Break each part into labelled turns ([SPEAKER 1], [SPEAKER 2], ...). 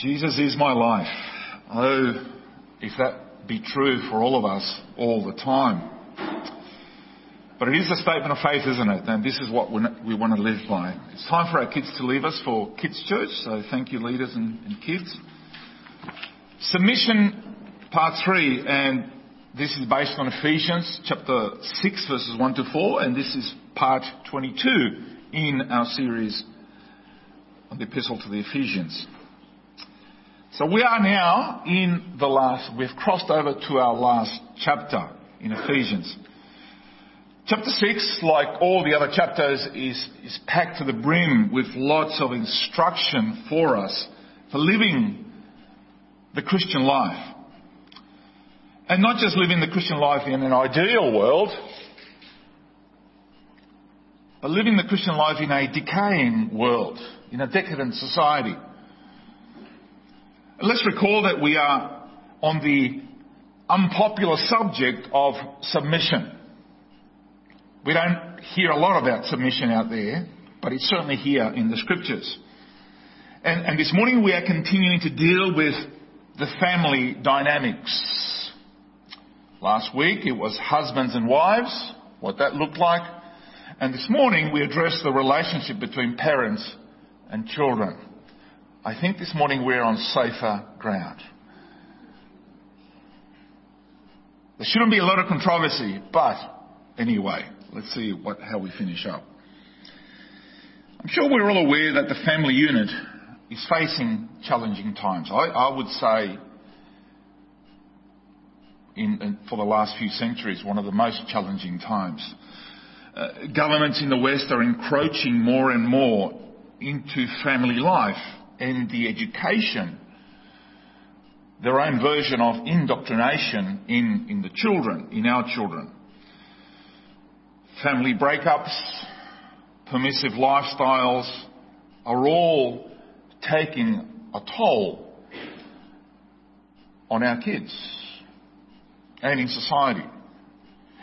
[SPEAKER 1] Jesus is my life. Oh, if that be true for all of us all the time. But it is a statement of faith, isn't it? And this is what we want to live by. It's time for our kids to leave us for Kids Church, so thank you, leaders and, and kids. Submission, part three, and this is based on Ephesians chapter 6, verses 1 to 4, and this is part 22 in our series on the Epistle to the Ephesians. So we are now in the last, we've crossed over to our last chapter in Ephesians. Chapter 6, like all the other chapters, is, is packed to the brim with lots of instruction for us for living the Christian life. And not just living the Christian life in an ideal world, but living the Christian life in a decaying world, in a decadent society. Let's recall that we are on the unpopular subject of submission. We don't hear a lot about submission out there, but it's certainly here in the scriptures. And, and this morning we are continuing to deal with the family dynamics. Last week it was husbands and wives, what that looked like. And this morning we addressed the relationship between parents and children. I think this morning we're on safer ground. There shouldn't be a lot of controversy, but anyway, let's see what, how we finish up. I'm sure we're all aware that the family unit is facing challenging times. I, I would say in, in, for the last few centuries, one of the most challenging times. Uh, governments in the West are encroaching more and more into family life and the education, their own version of indoctrination in, in the children, in our children. Family breakups, permissive lifestyles are all taking a toll on our kids and in society.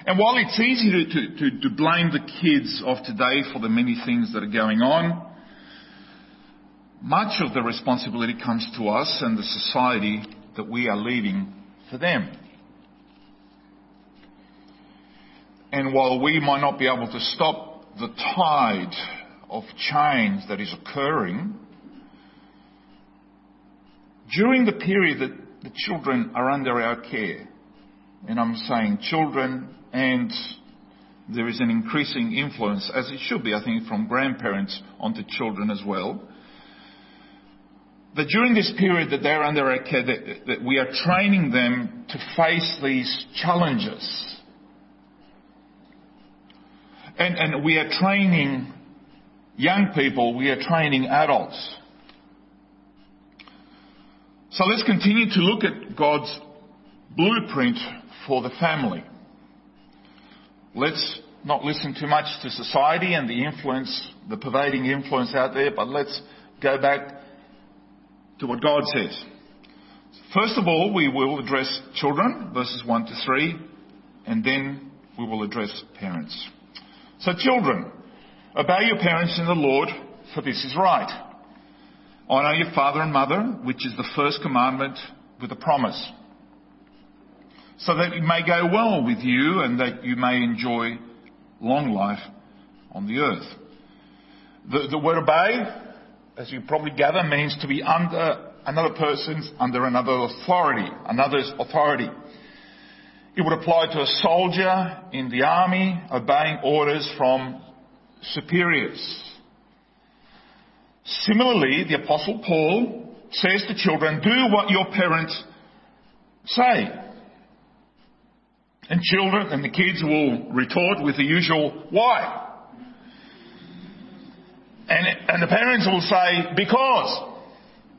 [SPEAKER 1] And while it's easy to, to, to, blame the kids of today for the many things that are going on, much of the responsibility comes to us and the society that we are leaving for them. And while we might not be able to stop the tide of change that is occurring, during the period that the children are under our care, and I'm saying children and there is an increasing influence, as it should be, I think, from grandparents onto children as well, that during this period that they're under our care, that, that we are training them to face these challenges. And, and we are training young people, we are training adults. So let's continue to look at God's blueprint for the family. Let's not listen too much to society and the influence, the pervading influence out there, but let's go back to what God says. First of all, we will address children, verses 1 to 3, and then we will address parents. So children, obey your parents in the Lord, for this is right. Honour your father and mother, which is the first commandment with a promise, so that it may go well with you and that you may enjoy long life on the earth. The, the word obey as you probably gather, means to be under another person's, under another authority, another's authority. It would apply to a soldier in the army obeying orders from superiors. Similarly, the apostle Paul says to children, do what your parents say. And children and the kids will retort with the usual, why? And, and the parents will say, because.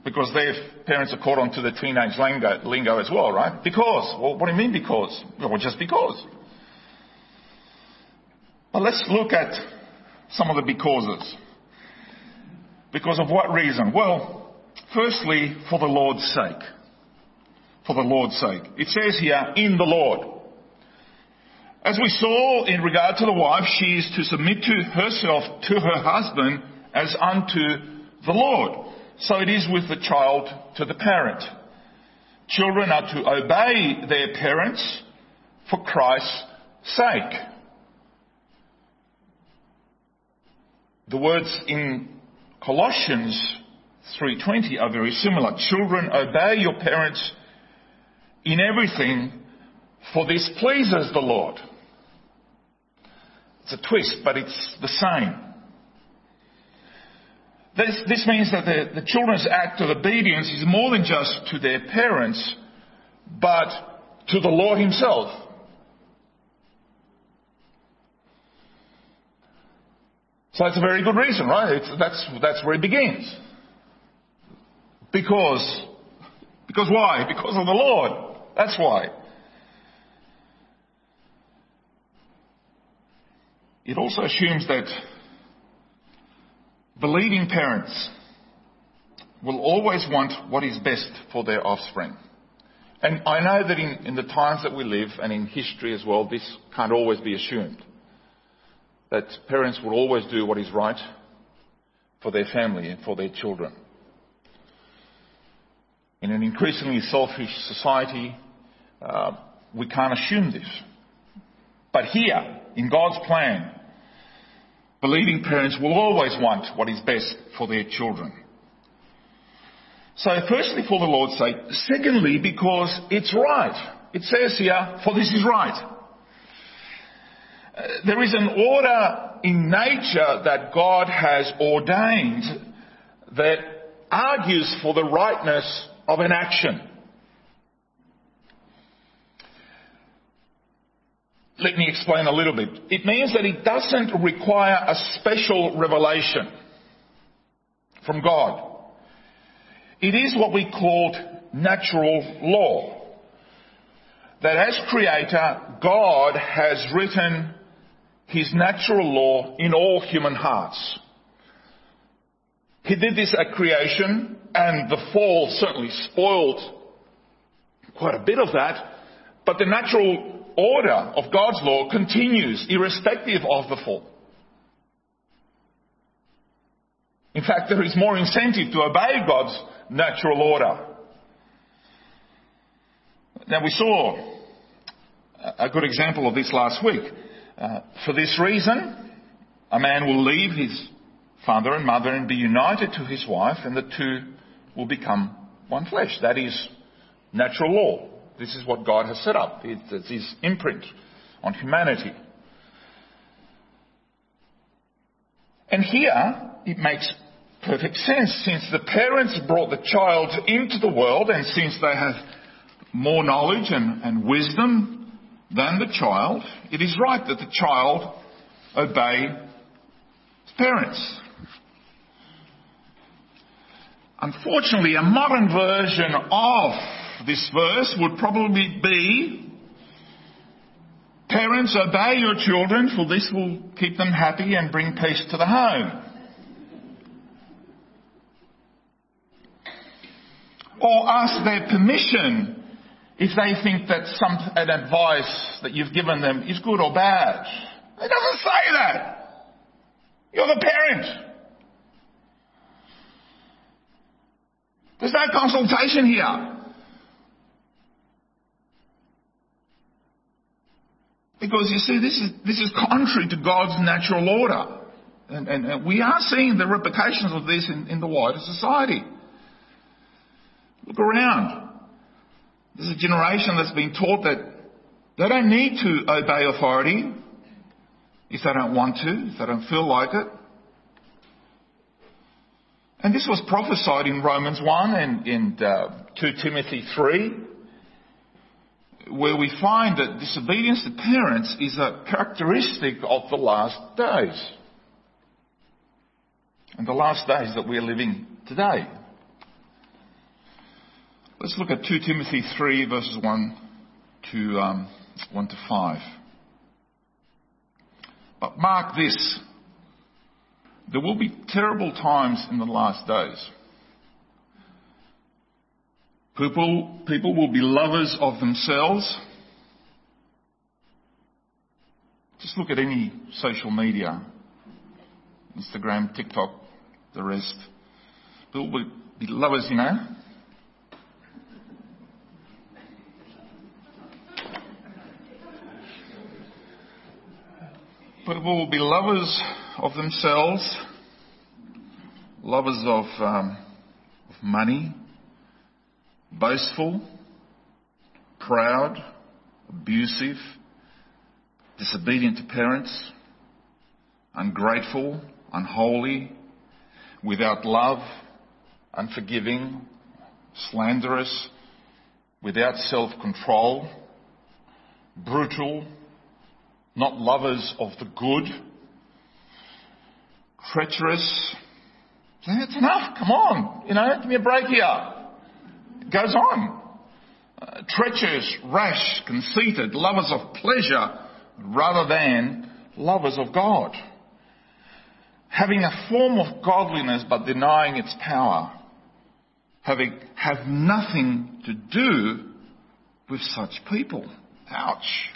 [SPEAKER 1] Because their parents are caught onto the teenage lingo, lingo as well, right? Because. Well, what do you mean because? Well, just because. But let's look at some of the becauses. Because of what reason? Well, firstly, for the Lord's sake. For the Lord's sake. It says here, in the Lord. As we saw in regard to the wife, she is to submit to herself to her husband as unto the Lord. so it is with the child to the parent. Children are to obey their parents for Christ's sake. The words in Colossians 3:20 are very similar. Children, obey your parents in everything, for this pleases the Lord. It's a twist, but it's the same. This, this means that the, the children's act of obedience is more than just to their parents, but to the Lord Himself. So that's a very good reason, right? It's, that's, that's where it begins. Because, because why? Because of the Lord. That's why. It also assumes that believing parents will always want what is best for their offspring. And I know that in, in the times that we live and in history as well, this can't always be assumed that parents will always do what is right for their family and for their children. In an increasingly selfish society, uh, we can't assume this. But here, in God's plan, believing parents will always want what is best for their children. So firstly, for the Lord's sake. Secondly, because it's right. It says here, for this is right uh, there is an order in nature that God has ordained that argues for the rightness of an action. Let me explain a little bit. It means that it doesn't require a special revelation from God. It is what we call natural law. That as creator, God has written his natural law in all human hearts. He did this at creation, and the fall certainly spoiled quite a bit of that, but the natural order of God's law continues irrespective of the fall. In fact, there is more incentive to obey God's natural order. Now we saw a good example of this last week. Uh, for this reason, a man will leave his father and mother and be united to his wife, and the two will become one flesh. That is natural law. This is what God has set up. It's his imprint on humanity. And here, it makes perfect sense since the parents brought the child into the world and since they have more knowledge and, and wisdom than the child, it is right that the child obey his parents. Unfortunately, a modern version of this verse would probably be Parents, obey your children, for this will keep them happy and bring peace to the home. Or ask their permission if they think that some an advice that you've given them is good or bad. It doesn't say that. You're the parent. There's no consultation here. Because you see, this is, this is contrary to God's natural order. And, and, and we are seeing the repercussions of this in, in the wider society. Look around. There's a generation that's been taught that they don't need to obey authority if they don't want to, if they don't feel like it. And this was prophesied in Romans 1 and in uh, 2 Timothy 3, where we find that disobedience to parents is a characteristic of the last days. And the last days that we're living today. Let's look at 2 Timothy 3 verses 1 to, um, 1 to 5. But mark this. There will be terrible times in the last days. People, people will be lovers of themselves. Just look at any social media. Instagram, TikTok, the rest. People will be lovers, you know. People will be lovers of themselves, lovers of, um, of money, boastful, proud, abusive, disobedient to parents, ungrateful, unholy, without love, unforgiving, slanderous, without self-control, brutal, not lovers of the good, treacherous. That's enough. Come on. You know, give me a break here. Goes on. Uh, treacherous, rash, conceited, lovers of pleasure rather than lovers of God. Having a form of godliness but denying its power. Having, have nothing to do with such people. Ouch.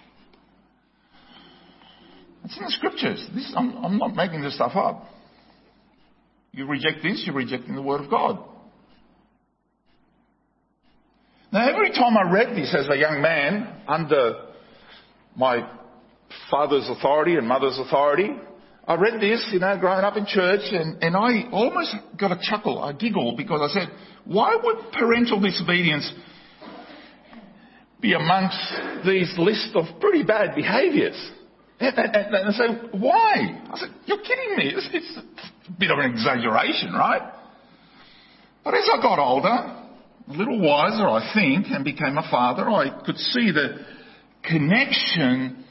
[SPEAKER 1] It's in the scriptures. This, I'm, I'm not making this stuff up. You reject this, you're rejecting the Word of God. Now, every time I read this as a young man under my father's authority and mother's authority, I read this, you know, growing up in church, and, and I almost got a chuckle, a giggle, because I said, why would parental disobedience be amongst these list of pretty bad behaviours? And, and, and I said, why? I said, you're kidding me. It's, it's a bit of an exaggeration, right? But as I got older, little wiser, I think, and became a father, I could see the connection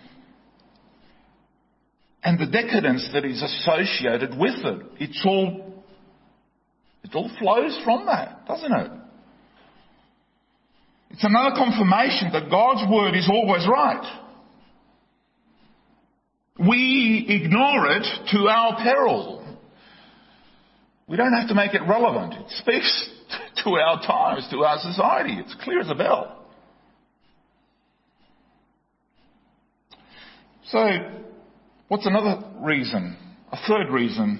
[SPEAKER 1] and the decadence that is associated with it. It's all, it all flows from that, doesn't it? It's another confirmation that God's word is always right. We ignore it to our peril. We don't have to make it relevant. It speaks to our times, to our society. It's clear as a bell. So, what's another reason? A third reason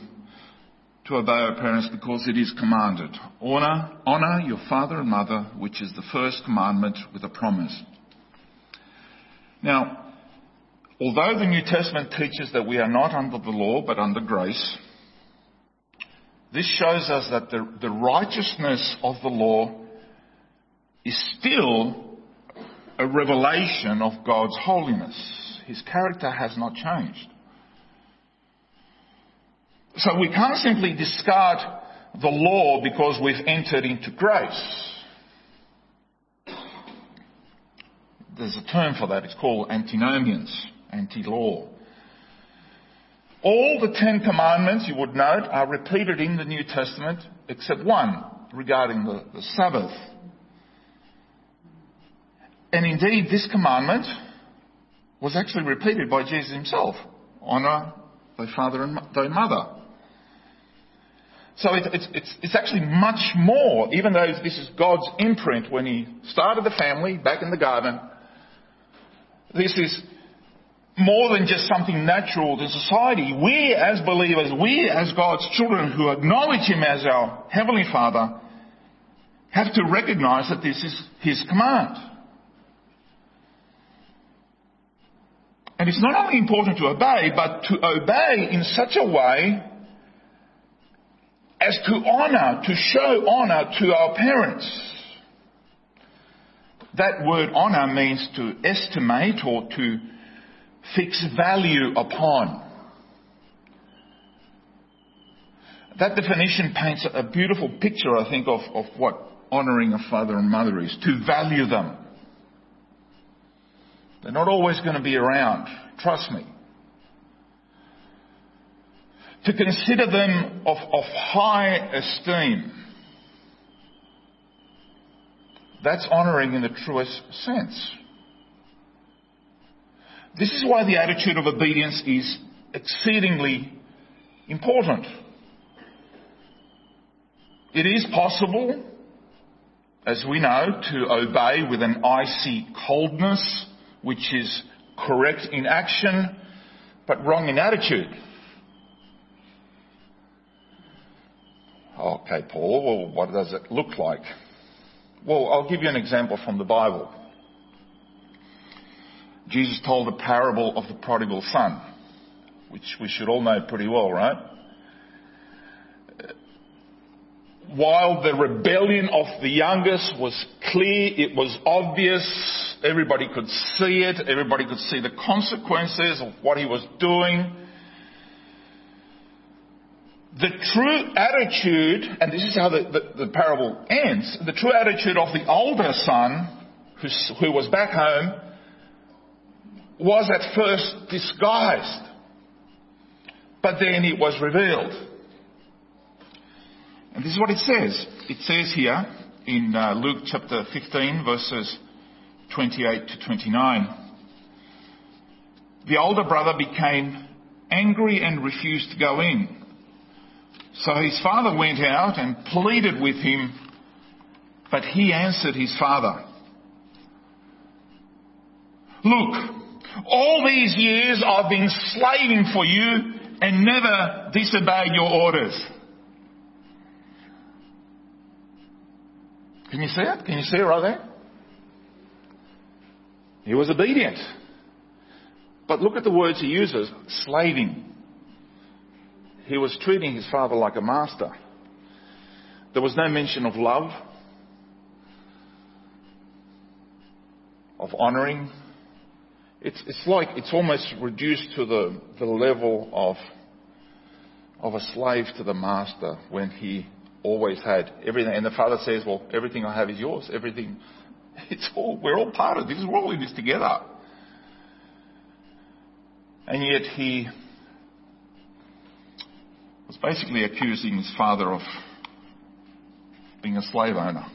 [SPEAKER 1] to obey our parents because it is commanded. Honor, honor your father and mother, which is the first commandment with a promise. Now, Although the New Testament teaches that we are not under the law but under grace, this shows us that the, the righteousness of the law is still a revelation of God's holiness. His character has not changed. So we can't simply discard the law because we've entered into grace. There's a term for that. It's called antinomians anti-law. All the Ten Commandments, you would note, are repeated in the New Testament except one regarding the, the Sabbath. And indeed, this commandment was actually repeated by Jesus himself. Honour thy father and thy mother. So it, it's, it's, it's actually much more, even though this is God's imprint when he started the family back in the garden, this is more than just something natural to society. We as believers, we as God's children who acknowledge Him as our Heavenly Father, have to recognize that this is His command. And it's not only important to obey, but to obey in such a way as to honour, to show honour to our parents. That word honour means to estimate or to fix value upon. That definition paints a beautiful picture, I think, of, of what honouring a father and mother is. To value them. They're not always going to be around. Trust me. To consider them of, of high esteem. That's honouring in the truest sense. This is why the attitude of obedience is exceedingly important. It is possible, as we know, to obey with an icy coldness, which is correct in action, but wrong in attitude. Okay, Paul, well, what does it look like? Well, I'll give you an example from the Bible. Jesus told a parable of the prodigal son, which we should all know pretty well, right? While the rebellion of the youngest was clear, it was obvious, everybody could see it, everybody could see the consequences of what he was doing. The true attitude, and this is how the, the, the parable ends, the true attitude of the older son, who was back home, was at first disguised, but then it was revealed. And this is what it says. It says here in uh, Luke chapter 15 verses 28 to 29. The older brother became angry and refused to go in. So his father went out and pleaded with him, but he answered his father, Look, all these years I've been slaving for you and never disobeyed your orders. Can you see it? Can you see it right there? He was obedient. But look at the words he uses slaving. He was treating his father like a master. There was no mention of love, of honouring, it's, it's like it's almost reduced to the, the level of, of a slave to the master when he always had everything. And the father says, Well, everything I have is yours. Everything, it's all, we're all part of this. We're all in this together. And yet he was basically accusing his father of being a slave owner.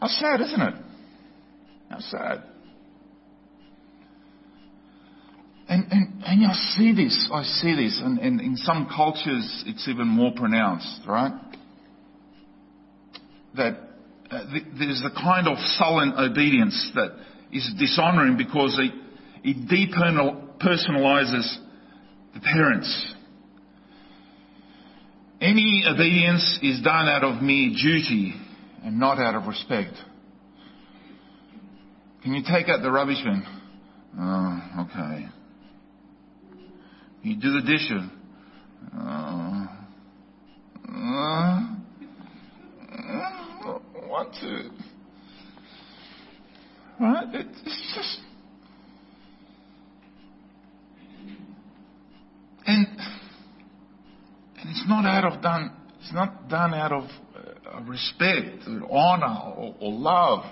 [SPEAKER 1] How sad, isn't it? How sad. And, and, and I see this, I see this, and, and in some cultures it's even more pronounced, right? That uh, th- there's a kind of sullen obedience that is dishonoring because it, it depersonalizes the parents. Any obedience is done out of mere duty and not out of respect. Can you take out the rubbish bin? Oh, okay. You do the dishes. Uh, uh, want to. Right? It's just. And and it's not out of done. It's not done out of uh, respect, or honor, or, or love.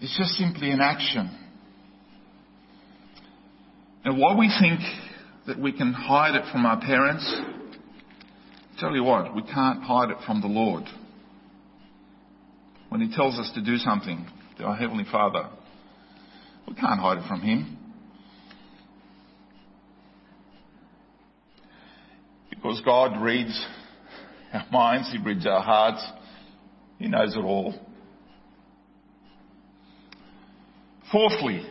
[SPEAKER 1] It's just simply an action. And while we think that we can hide it from our parents, tell you what, we can't hide it from the Lord. When He tells us to do something to our Heavenly Father, we can't hide it from Him. Because God reads our minds, He reads our hearts, He knows it all. Fourthly,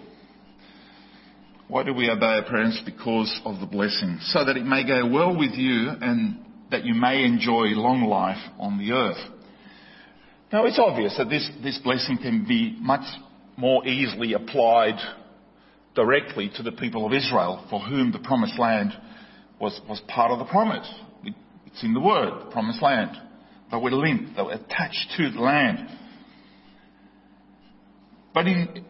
[SPEAKER 1] why do we obey our parents? Because of the blessing, so that it may go well with you and that you may enjoy long life on the earth. Now it's obvious that this, this blessing can be much more easily applied directly to the people of Israel for whom the promised land was, was part of the promise. It, it's in the word, the promised land. They were linked, they were attached to the land. But in,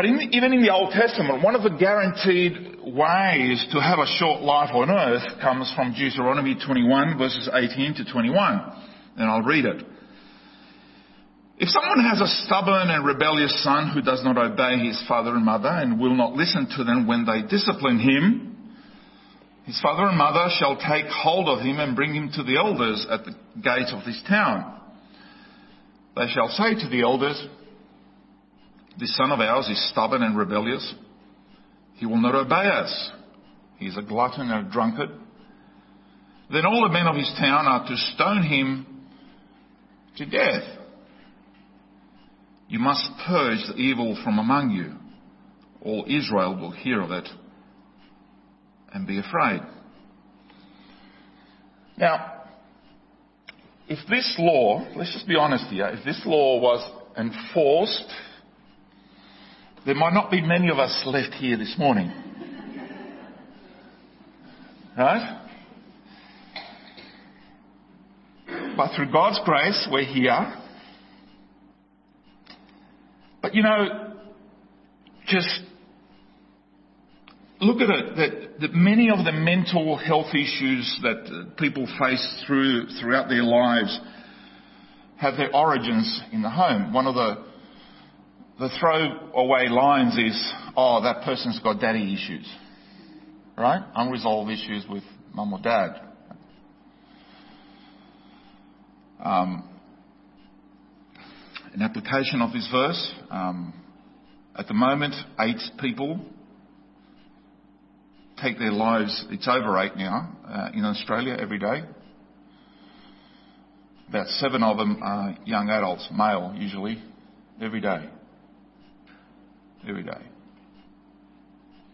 [SPEAKER 1] but in, even in the Old Testament, one of the guaranteed ways to have a short life on earth comes from Deuteronomy 21 verses 18 to 21. And I'll read it. If someone has a stubborn and rebellious son who does not obey his father and mother and will not listen to them when they discipline him, his father and mother shall take hold of him and bring him to the elders at the gate of this town. They shall say to the elders, this son of ours is stubborn and rebellious. He will not obey us. He is a glutton and a drunkard. Then all the men of his town are to stone him to death. You must purge the evil from among you. All Israel will hear of it and be afraid. Now, if this law, let's just be honest here, if this law was enforced, there might not be many of us left here this morning. Right? But through God's grace, we're here. But you know, just look at it, that, that many of the mental health issues that people face through, throughout their lives have their origins in the home. One of the, the throwaway lines is, oh, that person's got daddy issues. Right? Unresolved issues with mum or dad. Um, an application of this verse. Um, at the moment, eight people take their lives, it's over eight now, uh, in Australia every day. About seven of them are young adults, male usually, every day. Every day.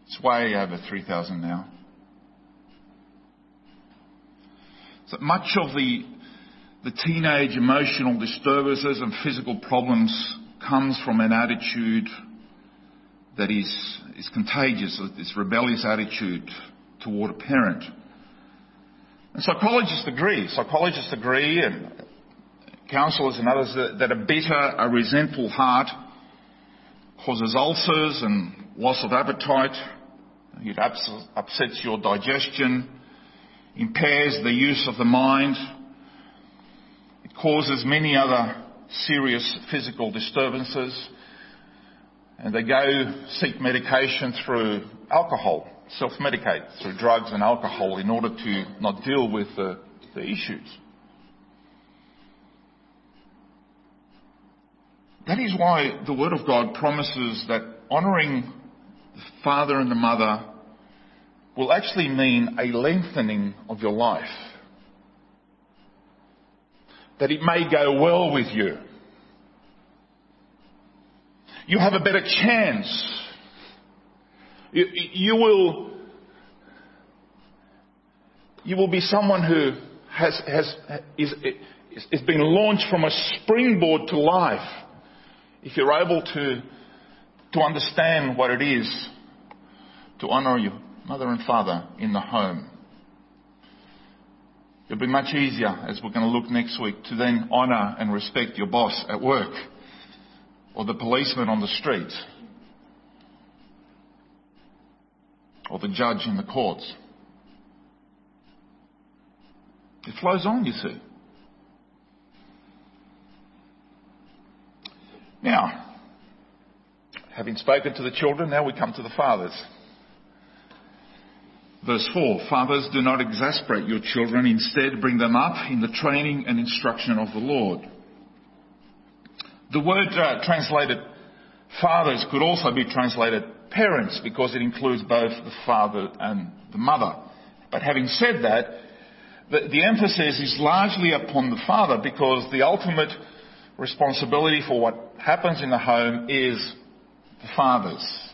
[SPEAKER 1] It's way over 3,000 now. So much of the, the teenage emotional disturbances and physical problems comes from an attitude that is, is contagious, this rebellious attitude toward a parent. And psychologists agree, psychologists agree, and counsellors and others, that, that a bitter, a resentful heart causes ulcers and loss of appetite. It upsets your digestion, impairs the use of the mind. It causes many other serious physical disturbances and they go seek medication through alcohol, self-medicate through drugs and alcohol in order to not deal with the, the issues. That is why the Word of God promises that honouring the father and the mother will actually mean a lengthening of your life. That it may go well with you you have a better chance. You, you will, you will be someone who has, has, is, is being launched from a springboard to life if you're able to, to understand what it is to honour your mother and father in the home. It'll be much easier, as we're going to look next week, to then honour and respect your boss at work or the policeman on the street or the judge in the courts. It flows on, you see. Now, having spoken to the children, now we come to the fathers. Verse 4 Fathers, do not exasperate your children, instead, bring them up in the training and instruction of the Lord. The word uh, translated fathers could also be translated parents because it includes both the father and the mother. But having said that, the, the emphasis is largely upon the father because the ultimate responsibility for what happens in the home is the father's.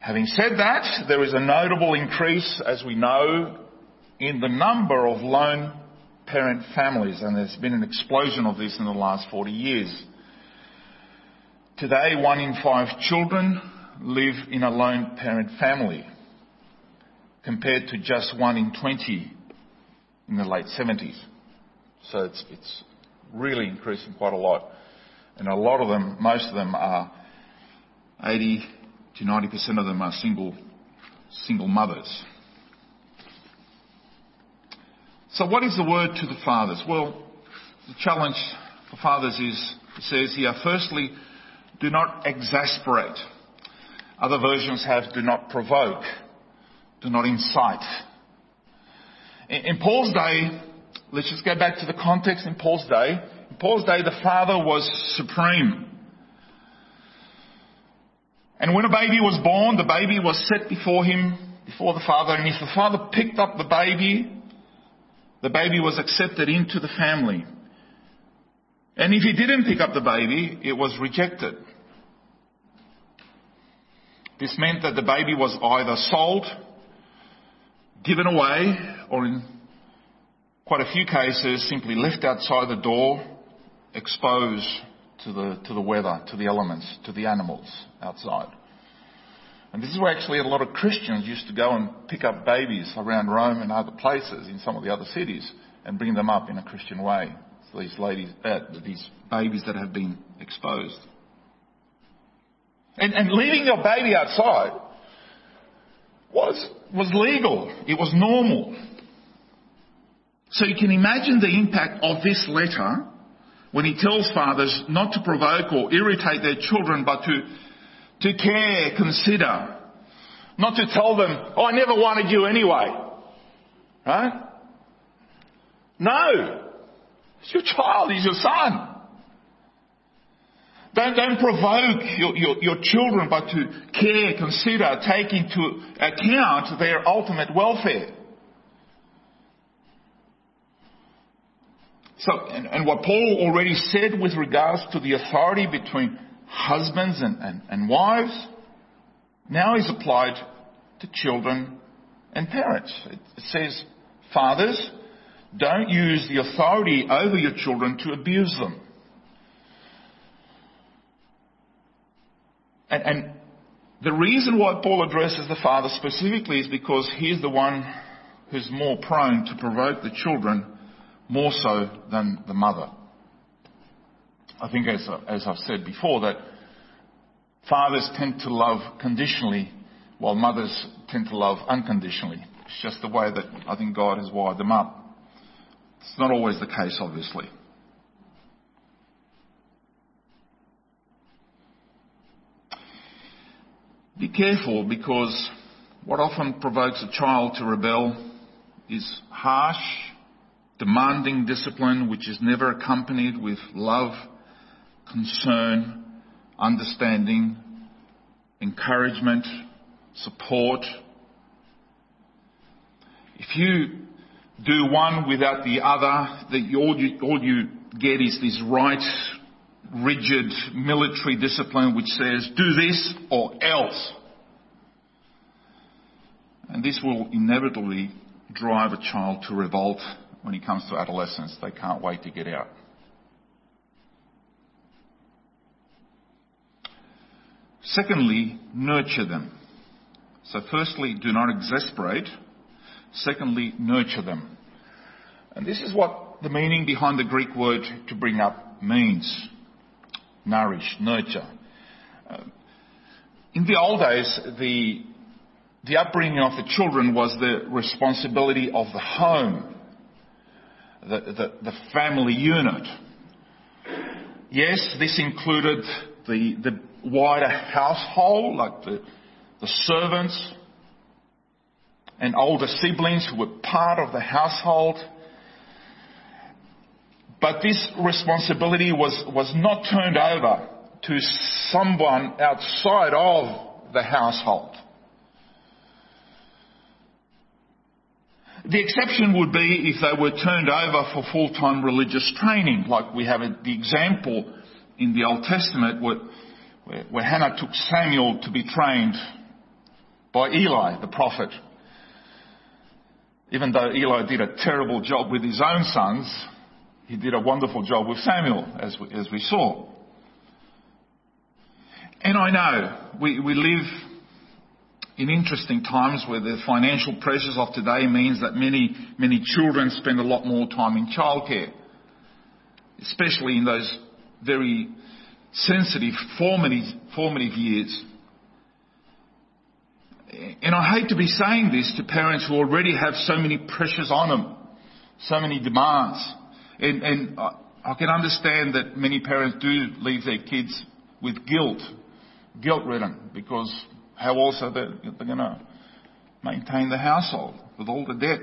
[SPEAKER 1] Having said that, there is a notable increase, as we know, in the number of lone parent families, and there's been an explosion of this in the last 40 years. Today, one in five children live in a lone parent family, compared to just one in 20 in the late 70s. So it's, it's really increasing quite a lot. And a lot of them, most of them are 80 to 90% of them are single, single mothers. So what is the word to the fathers? Well, the challenge for fathers is, it says here, firstly, do not exasperate. Other versions have do not provoke, do not incite. In, in Paul's day, let's just go back to the context in Paul's day. In Paul's day, the father was supreme. And when a baby was born, the baby was set before him, before the father, and if the father picked up the baby the baby was accepted into the family. And if he didn't pick up the baby, it was rejected. This meant that the baby was either sold, given away or in quite a few cases simply left outside the door, exposed to the, to the weather, to the elements, to the animals outside. And this is where actually a lot of Christians used to go and pick up babies around Rome and other places in some of the other cities and bring them up in a Christian way. So these ladies, uh, these babies that have been exposed. And, and leaving your baby outside was, was legal. It was normal. So you can imagine the impact of this letter when he tells fathers not to provoke or irritate their children, but to, to care, consider. Not to tell them, oh, I never wanted you anyway. Right? No. It's your child, he's your son. Don't, don't provoke your, your, your children, but to care, consider, take into account their ultimate welfare. So, and, and, what Paul already said with regards to the authority between husbands and, and, and wives, now is applied to children and parents. It, says, fathers, don't use the authority over your children to abuse them. And, and the reason why Paul addresses the father specifically is because he's the one who's more prone to provoke the children more so than the mother. I think, as, as I've said before, that fathers tend to love conditionally while mothers tend to love unconditionally. It's just the way that I think God has wired them up. It's not always the case, obviously. Be careful because what often provokes a child to rebel is harsh, demanding discipline which is never accompanied with love, concern, understanding, encouragement, support. If you do one without the other, the, all, you, all you get is this right, rigid military discipline which says, do this or else. And this will inevitably drive a child to revolt when it comes to adolescence. They can't wait to get out. Secondly, nurture them. So firstly, do not exasperate. Secondly, nurture them. And this is what the meaning behind the Greek word to bring up means. Nourish, nurture. Uh, in the old days, the, the upbringing of the children was the responsibility of the home the, the, the family unit. Yes, this included the, the wider household, like the, the servants and older siblings who were part of the household. But this responsibility was, was not turned over to someone outside of the household. The exception would be if they were turned over for full-time religious training, like we have the example in the Old Testament where, where, Hannah took Samuel to be trained by Eli, the prophet. Even though Eli did a terrible job with his own sons, he did a wonderful job with Samuel, as we, as we saw. And I know we, we live in interesting times where the financial pressures of today means that many, many children spend a lot more time in childcare, especially in those very sensitive, formative, formative years. And I hate to be saying this to parents who already have so many pressures on them, so many demands. And, and I can understand that many parents do leave their kids with guilt, guilt ridden, because how else are they, they going to maintain the household with all the debt?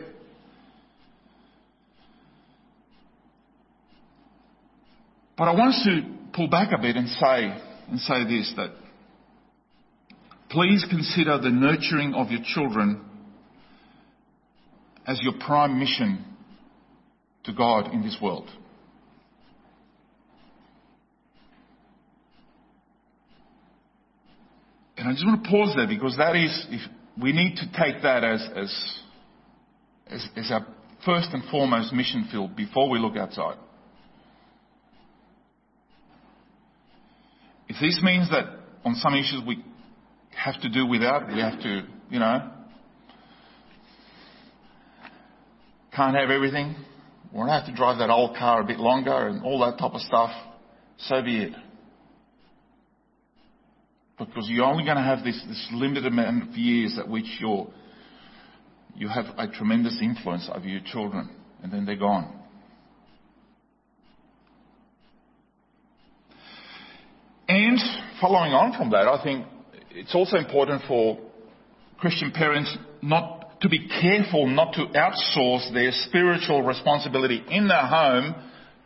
[SPEAKER 1] But I want us to pull back a bit and say, and say this, that please consider the nurturing of your children as your prime mission to God in this world. And I just want to pause there because that is, if we need to take that as, as as, as our first and foremost mission field before we look outside. If this means that on some issues we have to do without, we have to, you know, can't have everything, we're going to have to drive that old car a bit longer and all that type of stuff, so be it. Because you're only going to have this, this limited amount of years at which you're, you have a tremendous influence over your children, and then they're gone. And following on from that, I think it's also important for Christian parents not to be careful not to outsource their spiritual responsibility in their home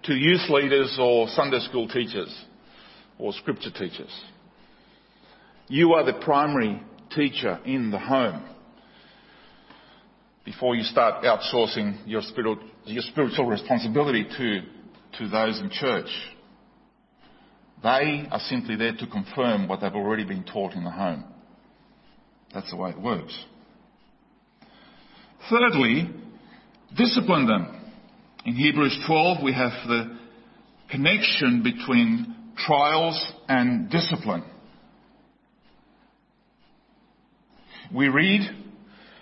[SPEAKER 1] to youth leaders or Sunday school teachers or scripture teachers. You are the primary teacher in the home before you start outsourcing your, spirit, your spiritual responsibility to, to those in church. They are simply there to confirm what they've already been taught in the home. That's the way it works. Thirdly, discipline them. In Hebrews 12, we have the connection between trials and discipline. We read,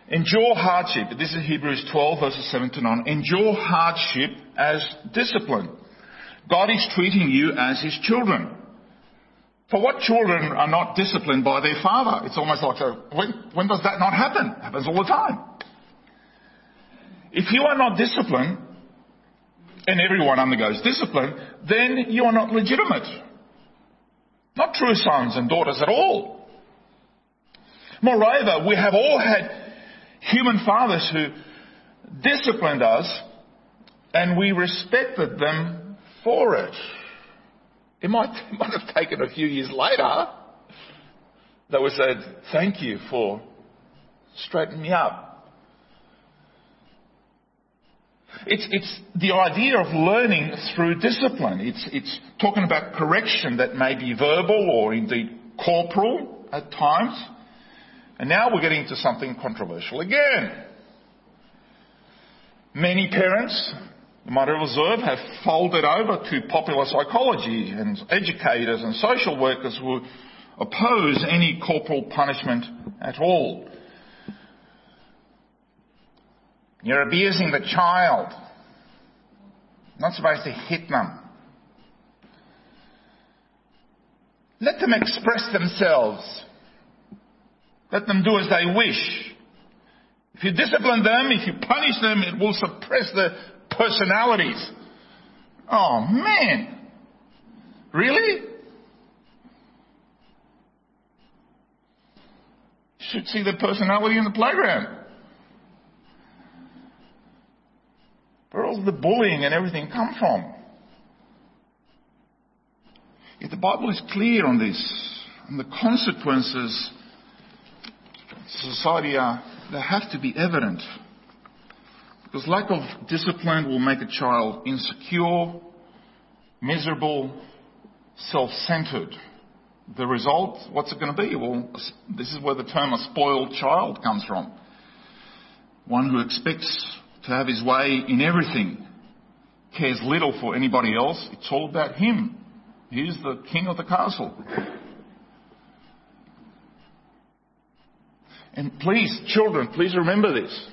[SPEAKER 1] endure hardship. This is Hebrews 12 verses 7 to 9. Endure hardship as discipline. God is treating you as his children. For what children are not disciplined by their father? It's almost like, a, when, when does that not happen? It happens all the time. If you are not disciplined, and everyone undergoes discipline, then you are not legitimate. Not true sons and daughters at all. Moreover, we have all had human fathers who disciplined us and we respected them for it. It might, it might have taken a few years later that we said, thank you for straightening me up. It's, it's the idea of learning through discipline. It's, it's talking about correction that may be verbal or indeed corporal at times. And now we're getting to something controversial again. Many parents you might observe, have folded over to popular psychology and educators and social workers who oppose any corporal punishment at all. You're abusing the child. Not supposed to hit them. Let them express themselves. Let them do as they wish. If you discipline them, if you punish them, it will suppress the personalities. Oh man. Really? You Should see the personality in the playground. Where all the bullying and everything come from? If the Bible is clear on this, and the consequences society are, they have to be evident. Because lack of discipline will make a child insecure, miserable, self-centered. The result, what's it going to be? Well, this is where the term a spoiled child comes from. One who expects to have his way in everything, cares little for anybody else. It's all about him. He's the king of the castle. And please, children, please remember this.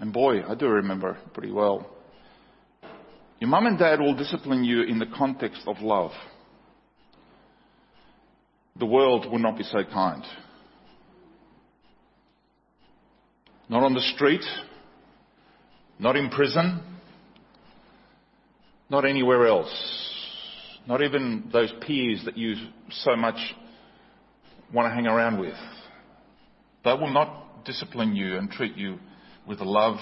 [SPEAKER 1] And boy, I do remember pretty well. Your mum and dad will discipline you in the context of love. The world will not be so kind. Not on the street, not in prison, not anywhere else. Not even those peers that you so much want to hang around with. They will not discipline you and treat you with the love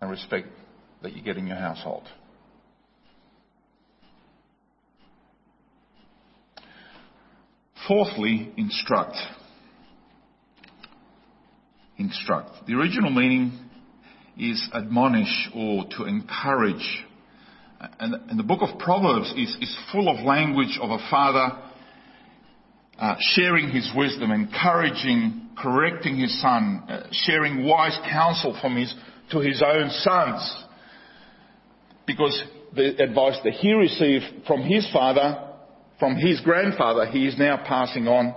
[SPEAKER 1] and respect that you get in your household. Fourthly, instruct. Instruct. The original meaning is admonish or to encourage. And, the book of Proverbs is, is full of language of a father uh, sharing his wisdom, encouraging, correcting his son, uh, sharing wise counsel from his, to his own sons. Because the advice that he received from his father, from his grandfather, he is now passing on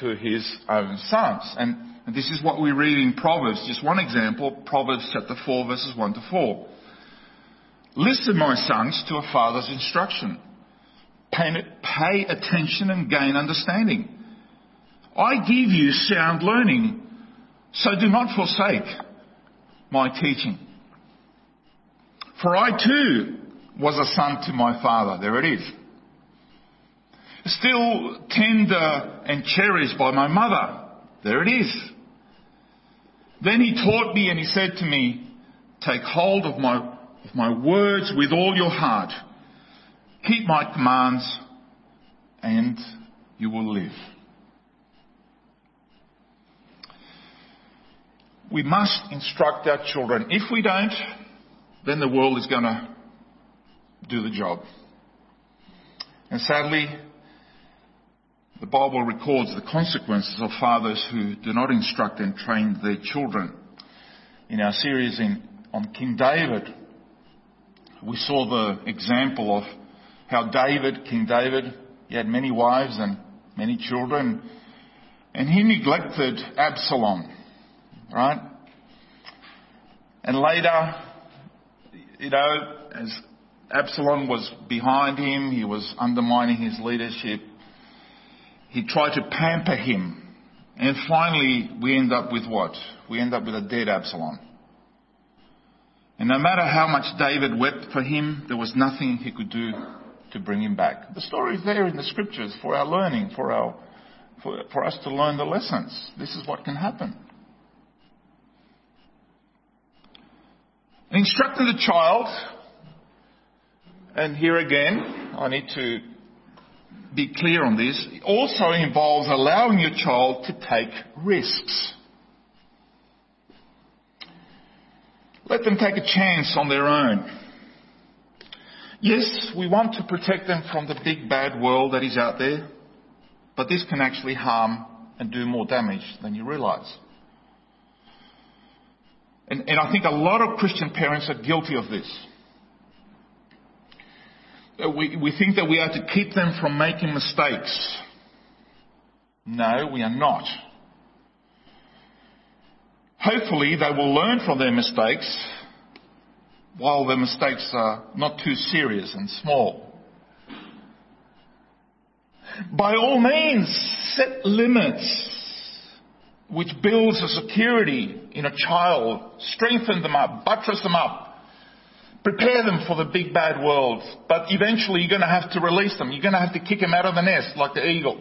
[SPEAKER 1] to his own sons. And, and this is what we read in Proverbs. Just one example, Proverbs chapter 4 verses 1 to 4. Listen, my sons, to a father's instruction. Pay, attention and gain understanding. I give you sound learning, so do not forsake my teaching. For I too was a son to my father. There it is. Still tender and cherished by my mother. There it is. Then he taught me and he said to me, take hold of my, of my words with all your heart. Keep my commands and you will live. We must instruct our children. If we don't, then the world is going to do the job. And sadly, the Bible records the consequences of fathers who do not instruct and train their children. In our series in, on King David, we saw the example of how David, King David, he had many wives and many children, and he neglected Absalom, right? And later, you know, as Absalom was behind him, he was undermining his leadership, he tried to pamper him. And finally, we end up with what? We end up with a dead Absalom. And no matter how much David wept for him, there was nothing he could do to bring him back. The story is there in the scriptures for our learning, for our, for, for us to learn the lessons. This is what can happen. Instructing the child, and here again, I need to be clear on this, also involves allowing your child to take risks. Let them take a chance on their own. Yes, we want to protect them from the big bad world that is out there, but this can actually harm and do more damage than you realize. And, and I think a lot of Christian parents are guilty of this. Uh, we, we think that we are to keep them from making mistakes. No, we are not. Hopefully they will learn from their mistakes while the mistakes are not too serious and small. By all means, set limits which builds a security in a child, strengthen them up, buttress them up, prepare them for the big bad world. But eventually you're going to have to release them. You're going to have to kick them out of the nest like the eagle.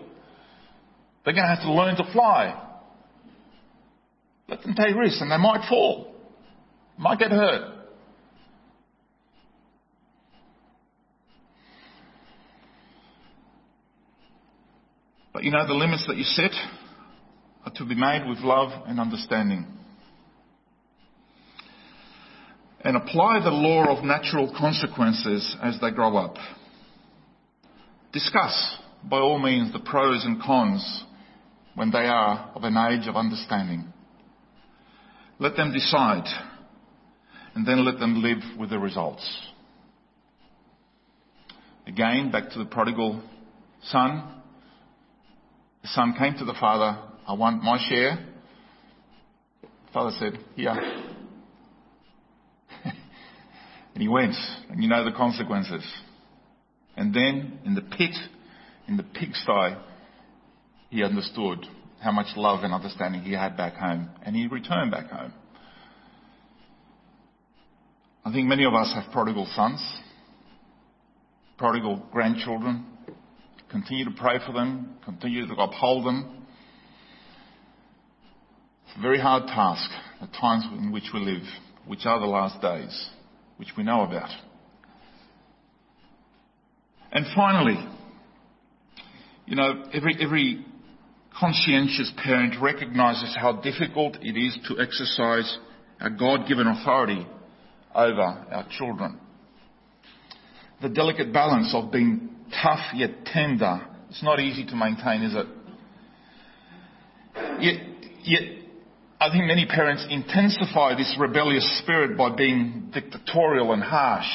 [SPEAKER 1] They're going to have to learn to fly. Let them take risks and they might fall. Might get hurt. But you know, the limits that you set are to be made with love and understanding. And apply the law of natural consequences as they grow up. Discuss, by all means, the pros and cons when they are of an age of understanding. Let them decide, and then let them live with the results. Again, back to the prodigal son. The son came to the father, I want my share. The father said, Here. and he went, and you know the consequences. And then in the pit, in the pigsty, he understood how much love and understanding he had back home, and he returned back home. I think many of us have prodigal sons, prodigal grandchildren, Continue to pray for them. Continue to uphold them. It's a very hard task, the times in which we live, which are the last days, which we know about. And finally, you know, every, every conscientious parent recognizes how difficult it is to exercise a God-given authority over our children. The delicate balance of being tough yet tender It's not easy to maintain, is it? Yet, yet, I think many parents intensify this rebellious spirit by being dictatorial and harsh,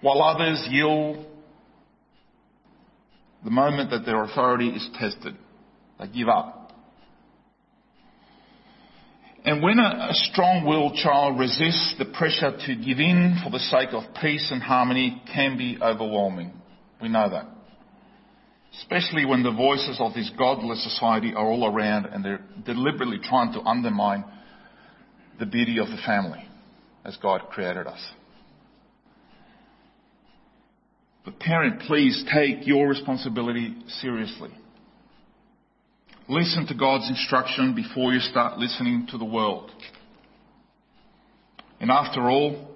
[SPEAKER 1] while others yield the moment that their authority is tested. They give up. And when a, a strong-willed child resists the pressure to give in for the sake of peace and harmony can be overwhelming. We know that. Especially when the voices of this godless society are all around and they're deliberately trying to undermine the beauty of the family as God created us. But parent, please take your responsibility seriously. Listen to God's instruction before you start listening to the world. And after all,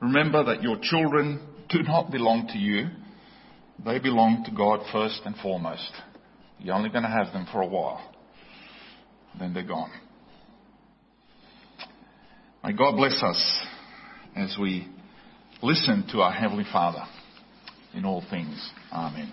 [SPEAKER 1] remember that your children do not belong to you. They belong to God first and foremost. You're only going to have them for a while. Then they're gone. May God bless us as we listen to our Heavenly Father in all things. Amen.